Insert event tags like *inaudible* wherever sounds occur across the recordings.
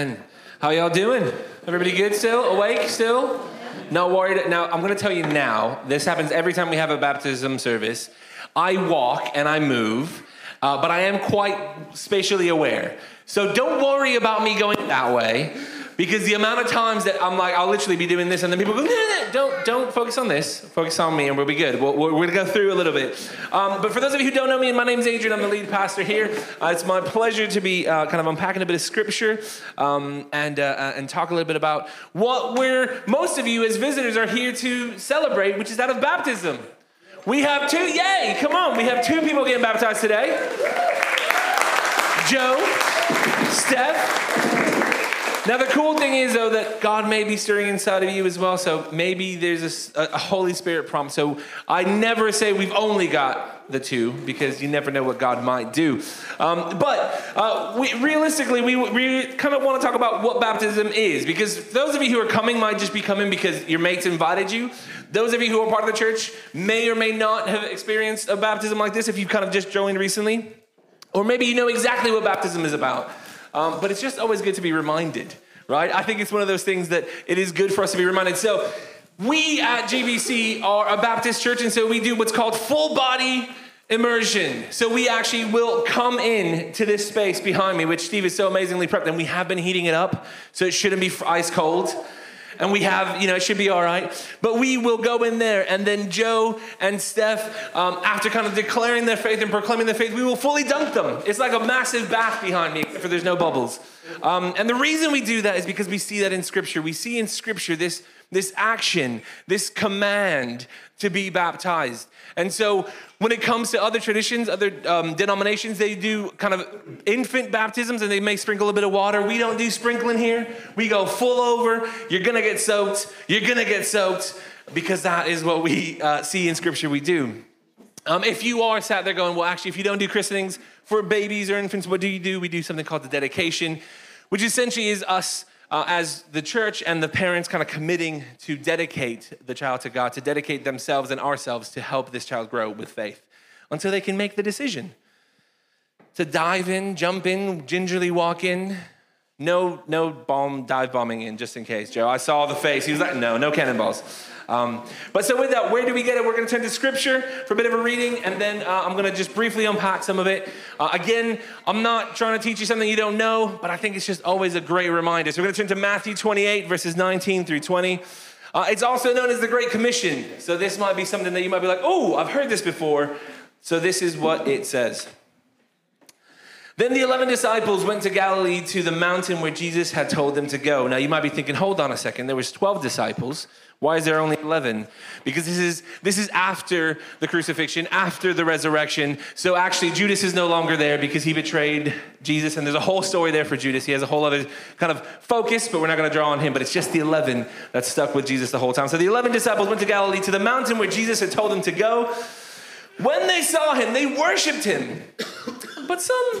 Amen. How y'all doing? Everybody good still? Awake still? Not worried? Now, I'm going to tell you now, this happens every time we have a baptism service. I walk and I move, uh, but I am quite spatially aware. So don't worry about me going that way. Because the amount of times that I'm like, I'll literally be doing this, and then people go, no, no, no, don't, don't focus on this. Focus on me, and we'll be good. we we are going to go through a little bit. Um, but for those of you who don't know me, my name's Adrian. I'm the lead pastor here. Uh, it's my pleasure to be uh, kind of unpacking a bit of scripture um, and uh, uh, and talk a little bit about what we're most of you as visitors are here to celebrate, which is that of baptism. We have two, yay! Come on, we have two people getting baptized today. Joe, Steph. Now, the cool thing is, though, that God may be stirring inside of you as well. So maybe there's a, a Holy Spirit prompt. So I never say we've only got the two because you never know what God might do. Um, but uh, we, realistically, we, we kind of want to talk about what baptism is because those of you who are coming might just be coming because your mates invited you. Those of you who are part of the church may or may not have experienced a baptism like this if you've kind of just joined recently. Or maybe you know exactly what baptism is about. Um, but it's just always good to be reminded, right? I think it's one of those things that it is good for us to be reminded. So, we at GBC are a Baptist church, and so we do what's called full body immersion. So we actually will come in to this space behind me, which Steve is so amazingly prepped, and we have been heating it up, so it shouldn't be ice cold and we have, you know, it should be all right. But we will go in there, and then Joe and Steph, um, after kind of declaring their faith and proclaiming their faith, we will fully dunk them. It's like a massive bath behind me, except for there's no bubbles. Um, and the reason we do that is because we see that in Scripture. We see in Scripture this, this action, this command to be baptized. And so when it comes to other traditions, other um, denominations, they do kind of infant baptisms and they may sprinkle a bit of water. We don't do sprinkling here. We go full over. You're going to get soaked. You're going to get soaked because that is what we uh, see in Scripture we do. Um, if you are sat there going, well, actually, if you don't do christenings for babies or infants, what do you do? We do something called the dedication, which essentially is us uh, as the church and the parents kind of committing to dedicate the child to God, to dedicate themselves and ourselves to help this child grow with faith until they can make the decision to dive in, jump in, gingerly walk in. No, no bomb, dive bombing in, just in case, Joe. I saw the face. He was like, no, no cannonballs. Um, but so with that, where do we get it? We're going to turn to scripture for a bit of a reading, and then uh, I'm going to just briefly unpack some of it. Uh, again, I'm not trying to teach you something you don't know, but I think it's just always a great reminder. So we're going to turn to Matthew 28, verses 19 through 20. Uh, it's also known as the Great Commission. So this might be something that you might be like, oh, I've heard this before. So this is what it says. Then the 11 disciples went to Galilee to the mountain where Jesus had told them to go. Now you might be thinking, hold on a second, there was 12 disciples. Why is there only 11? Because this is, this is after the crucifixion, after the resurrection. So actually, Judas is no longer there because he betrayed Jesus. And there's a whole story there for Judas. He has a whole other kind of focus, but we're not going to draw on him. But it's just the 11 that stuck with Jesus the whole time. So the 11 disciples went to Galilee to the mountain where Jesus had told them to go. When they saw him, they worshiped him, *coughs* but some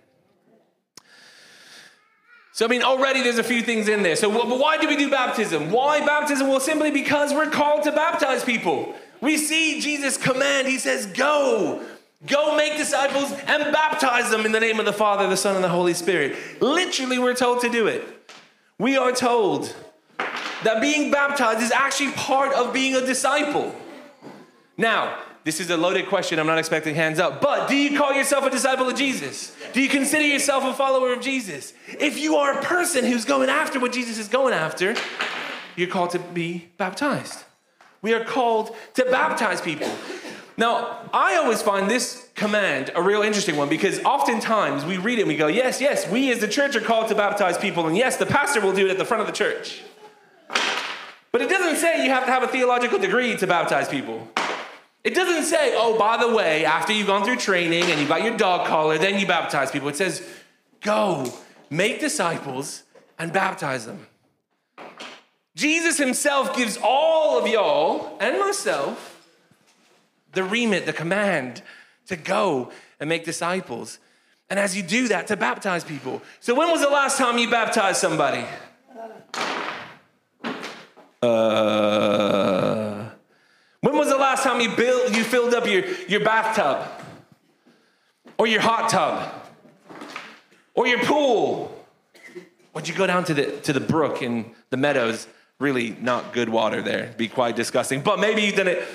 So, I mean, already there's a few things in there. So, but why do we do baptism? Why baptism? Well, simply because we're called to baptize people. We see Jesus command, he says, Go, go make disciples and baptize them in the name of the Father, the Son, and the Holy Spirit. Literally, we're told to do it. We are told that being baptized is actually part of being a disciple. Now, this is a loaded question. I'm not expecting hands up. But do you call yourself a disciple of Jesus? Do you consider yourself a follower of Jesus? If you are a person who's going after what Jesus is going after, you're called to be baptized. We are called to baptize people. Now, I always find this command a real interesting one because oftentimes we read it and we go, yes, yes, we as the church are called to baptize people, and yes, the pastor will do it at the front of the church. But it doesn't say you have to have a theological degree to baptize people. It doesn't say, oh, by the way, after you've gone through training and you've got your dog collar, then you baptize people. It says, go, make disciples, and baptize them. Jesus himself gives all of y'all and myself the remit, the command to go and make disciples. And as you do that, to baptize people. So, when was the last time you baptized somebody? Uh, when was the last you you filled up your, your bathtub? Or your hot tub? Or your pool? Would you go down to the, to the brook in the meadows? Really not good water there. be quite disgusting. But maybe you did it.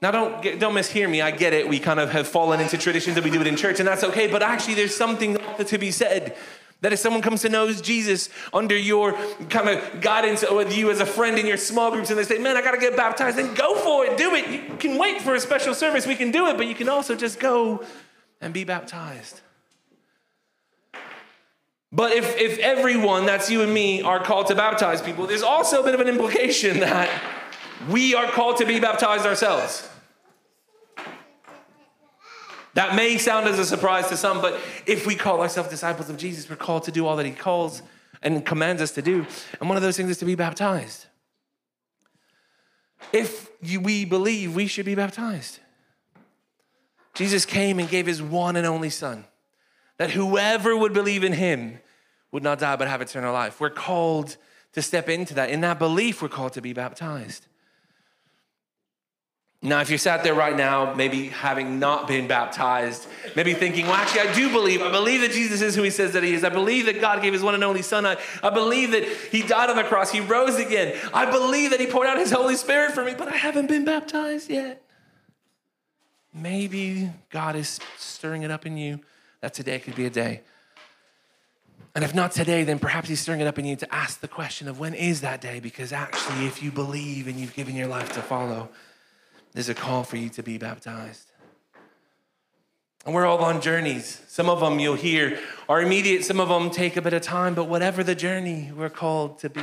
Now, don't, get, don't mishear me. I get it. We kind of have fallen into traditions that we do it in church, and that's okay. But actually, there's something to be said that if someone comes to know Jesus under your kind of guidance with you as a friend in your small groups and they say, Man, I got to get baptized, then go for it. Do it. You can wait for a special service. We can do it, but you can also just go and be baptized. But if, if everyone, that's you and me, are called to baptize people, there's also a bit of an implication *laughs* that we are called to be baptized ourselves. That may sound as a surprise to some, but if we call ourselves disciples of Jesus, we're called to do all that he calls and commands us to do. And one of those things is to be baptized. If we believe, we should be baptized. Jesus came and gave his one and only Son, that whoever would believe in him would not die but have eternal life. We're called to step into that. In that belief, we're called to be baptized. Now, if you're sat there right now, maybe having not been baptized, maybe thinking, well, actually, I do believe. I believe that Jesus is who he says that he is. I believe that God gave his one and only Son. I, I believe that he died on the cross. He rose again. I believe that he poured out his Holy Spirit for me, but I haven't been baptized yet. Maybe God is stirring it up in you that today could be a day. And if not today, then perhaps he's stirring it up in you to ask the question of when is that day? Because actually, if you believe and you've given your life to follow, there's a call for you to be baptized. And we're all on journeys. Some of them you'll hear are immediate, some of them take a bit of time, but whatever the journey, we're called to be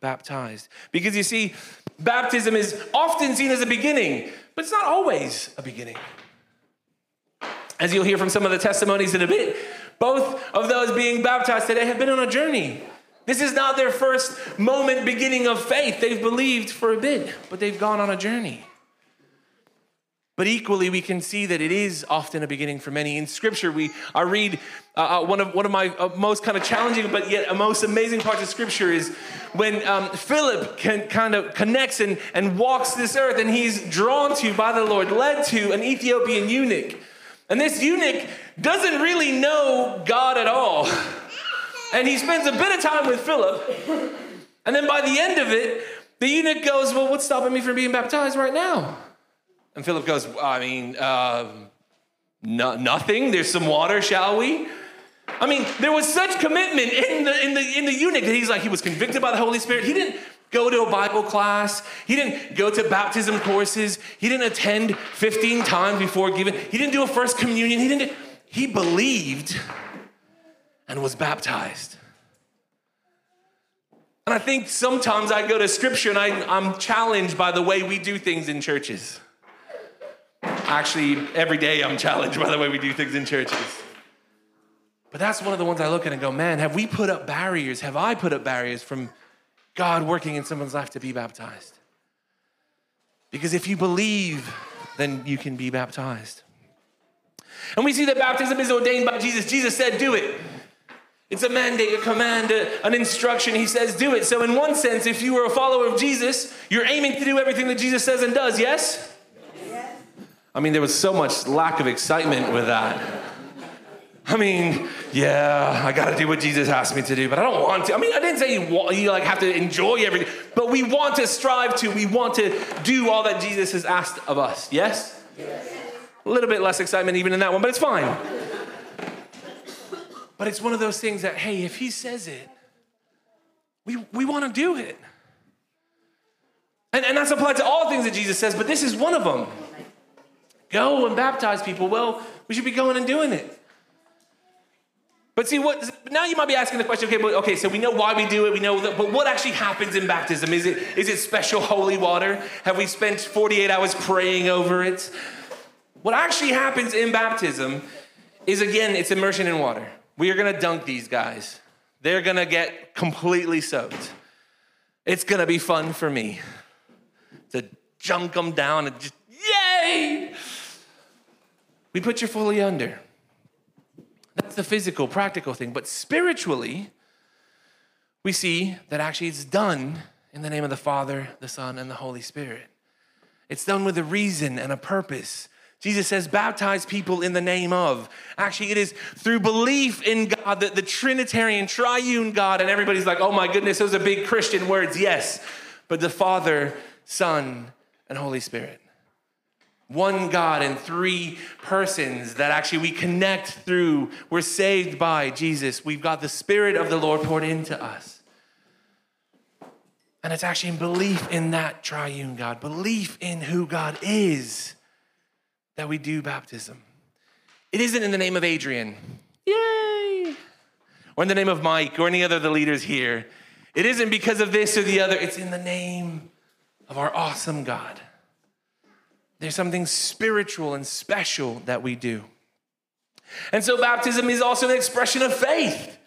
baptized. Because you see, baptism is often seen as a beginning, but it's not always a beginning. As you'll hear from some of the testimonies in a bit, both of those being baptized today have been on a journey. This is not their first moment beginning of faith. They've believed for a bit, but they've gone on a journey. But equally, we can see that it is often a beginning for many. In Scripture, we I read uh, uh, one of one of my uh, most kind of challenging, but yet most amazing parts of Scripture is when um, Philip can kind of connects and, and walks this earth, and he's drawn to by the Lord, led to an Ethiopian eunuch, and this eunuch doesn't really know God at all, and he spends a bit of time with Philip, and then by the end of it, the eunuch goes, "Well, what's stopping me from being baptized right now?" And Philip goes, I mean, uh, no, nothing. There's some water, shall we? I mean, there was such commitment in the, in, the, in the eunuch that he's like, he was convicted by the Holy Spirit. He didn't go to a Bible class. He didn't go to baptism courses. He didn't attend 15 times before giving. He didn't do a first communion. He didn't. He believed and was baptized. And I think sometimes I go to scripture and I, I'm challenged by the way we do things in churches. Actually, every day I'm challenged by the way we do things in churches. But that's one of the ones I look at and go, man, have we put up barriers? Have I put up barriers from God working in someone's life to be baptized? Because if you believe, then you can be baptized. And we see that baptism is ordained by Jesus. Jesus said, do it. It's a mandate, a command, a, an instruction. He says, do it. So, in one sense, if you are a follower of Jesus, you're aiming to do everything that Jesus says and does, yes? I mean, there was so much lack of excitement with that. I mean, yeah, I got to do what Jesus asked me to do, but I don't want to. I mean, I didn't say you, want, you like have to enjoy everything, but we want to strive to. We want to do all that Jesus has asked of us. Yes. yes. A little bit less excitement even in that one, but it's fine. but it's one of those things that, hey, if He says it, we we want to do it, and and that's applied to all things that Jesus says, but this is one of them. Go and baptize people. Well, we should be going and doing it. But see, what now you might be asking the question, okay, but, okay, so we know why we do it, we know that, but what actually happens in baptism? Is it, is it special holy water? Have we spent 48 hours praying over it? What actually happens in baptism is again, it's immersion in water. We are gonna dunk these guys. They're gonna get completely soaked. It's gonna be fun for me to junk them down and just, yay! We put you fully under. That's the physical, practical thing. But spiritually, we see that actually it's done in the name of the Father, the Son, and the Holy Spirit. It's done with a reason and a purpose. Jesus says, baptize people in the name of. Actually, it is through belief in God that the Trinitarian, triune God, and everybody's like, oh my goodness, those are big Christian words. Yes, but the Father, Son, and Holy Spirit. One God in three persons that actually we connect through. We're saved by Jesus. We've got the Spirit of the Lord poured into us. And it's actually in belief in that triune God, belief in who God is that we do baptism. It isn't in the name of Adrian, yay, or in the name of Mike or any other of the leaders here. It isn't because of this or the other, it's in the name of our awesome God. There's something spiritual and special that we do. And so, baptism is also an expression of faith.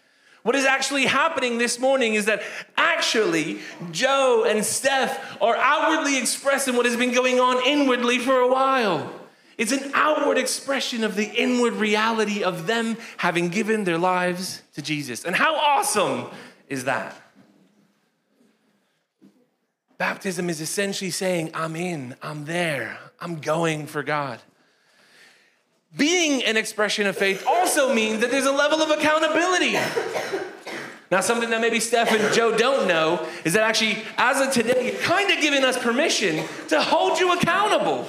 What is actually happening this morning is that actually Joe and Steph are outwardly expressing what has been going on inwardly for a while. It's an outward expression of the inward reality of them having given their lives to Jesus. And how awesome is that? Baptism is essentially saying, I'm in, I'm there, I'm going for God. Being an expression of faith also means that there's a level of accountability. Now, something that maybe Steph and Joe don't know is that actually, as of today, you're kind of giving us permission to hold you accountable.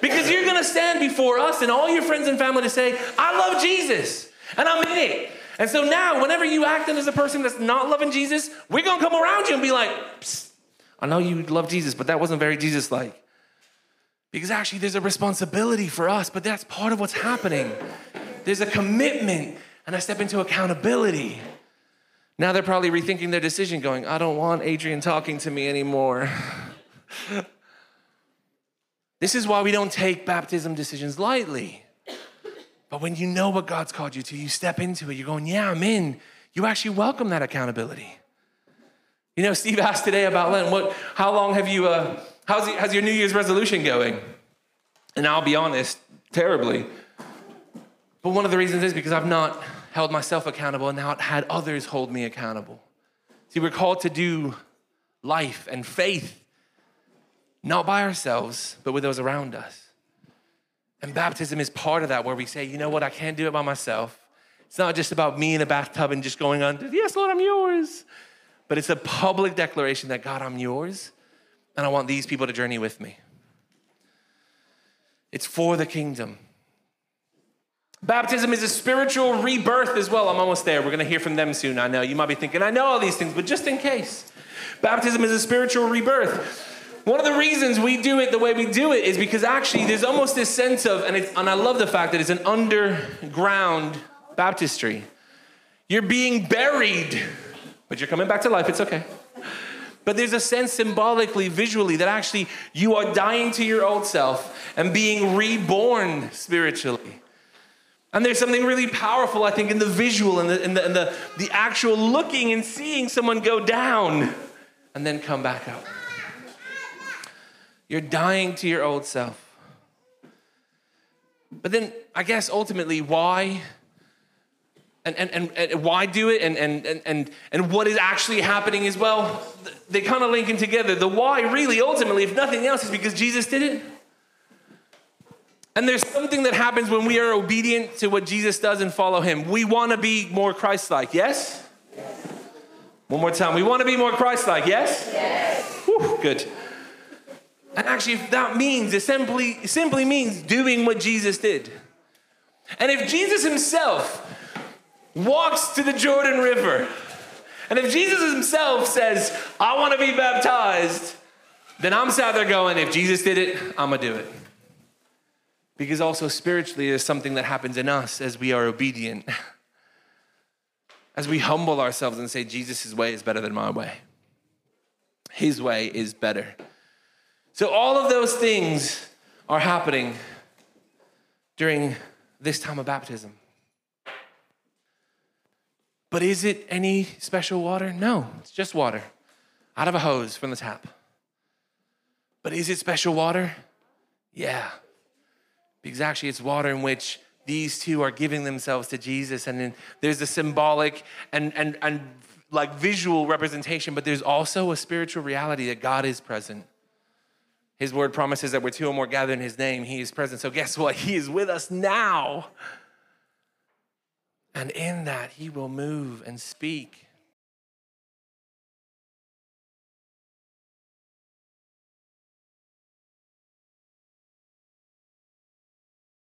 Because you're gonna stand before us and all your friends and family to say, I love Jesus and I'm in it. And so now, whenever you acting as a person that's not loving Jesus, we're gonna come around you and be like, I know you love Jesus, but that wasn't very Jesus like. Because actually, there's a responsibility for us, but that's part of what's happening. There's a commitment and a step into accountability. Now they're probably rethinking their decision, going, I don't want Adrian talking to me anymore. *laughs* This is why we don't take baptism decisions lightly. But when you know what God's called you to, you step into it, you're going, Yeah, I'm in. You actually welcome that accountability. You know, Steve asked today about Lent. What, how long have you, uh, how's, how's your New Year's resolution going? And I'll be honest, terribly. But one of the reasons is because I've not held myself accountable and now had others hold me accountable. See, we're called to do life and faith not by ourselves, but with those around us. And baptism is part of that, where we say, you know what, I can't do it by myself. It's not just about me in a bathtub and just going on, yes, Lord, I'm yours. But it's a public declaration that, God, I'm yours, and I want these people to journey with me. It's for the kingdom. Baptism is a spiritual rebirth as well. I'm almost there. We're going to hear from them soon. I know. You might be thinking, I know all these things, but just in case. Baptism is a spiritual rebirth. One of the reasons we do it the way we do it is because actually there's almost this sense of, and, and I love the fact that it's an underground baptistry. You're being buried, but you're coming back to life. It's okay. But there's a sense symbolically, visually, that actually you are dying to your old self and being reborn spiritually. And there's something really powerful, I think, in the visual and the, in the, the, the actual looking and seeing someone go down and then come back up. You're dying to your old self. But then I guess ultimately, why? And, and, and, and why do it? And, and, and, and what is actually happening as well? They kind of linking together. The why, really, ultimately, if nothing else, is because Jesus did it. And there's something that happens when we are obedient to what Jesus does and follow him. We want to be more Christ like, yes? yes? One more time. We want to be more Christ like, yes? Yes. Whew, good. And actually, if that means, it simply, simply means doing what Jesus did. And if Jesus himself walks to the Jordan River, and if Jesus himself says, I want to be baptized, then I'm sat there going, if Jesus did it, I'm going to do it. Because also spiritually, there's something that happens in us as we are obedient, as we humble ourselves and say, Jesus' way is better than my way. His way is better. So, all of those things are happening during this time of baptism. But is it any special water? No, it's just water. out of a hose from the tap. But is it special water? Yeah. Because actually, it's water in which these two are giving themselves to Jesus. And then there's a symbolic and, and, and like visual representation, but there's also a spiritual reality that God is present. His word promises that we're two or more gathered in his name, he is present. So guess what? He is with us now. And in that, he will move and speak.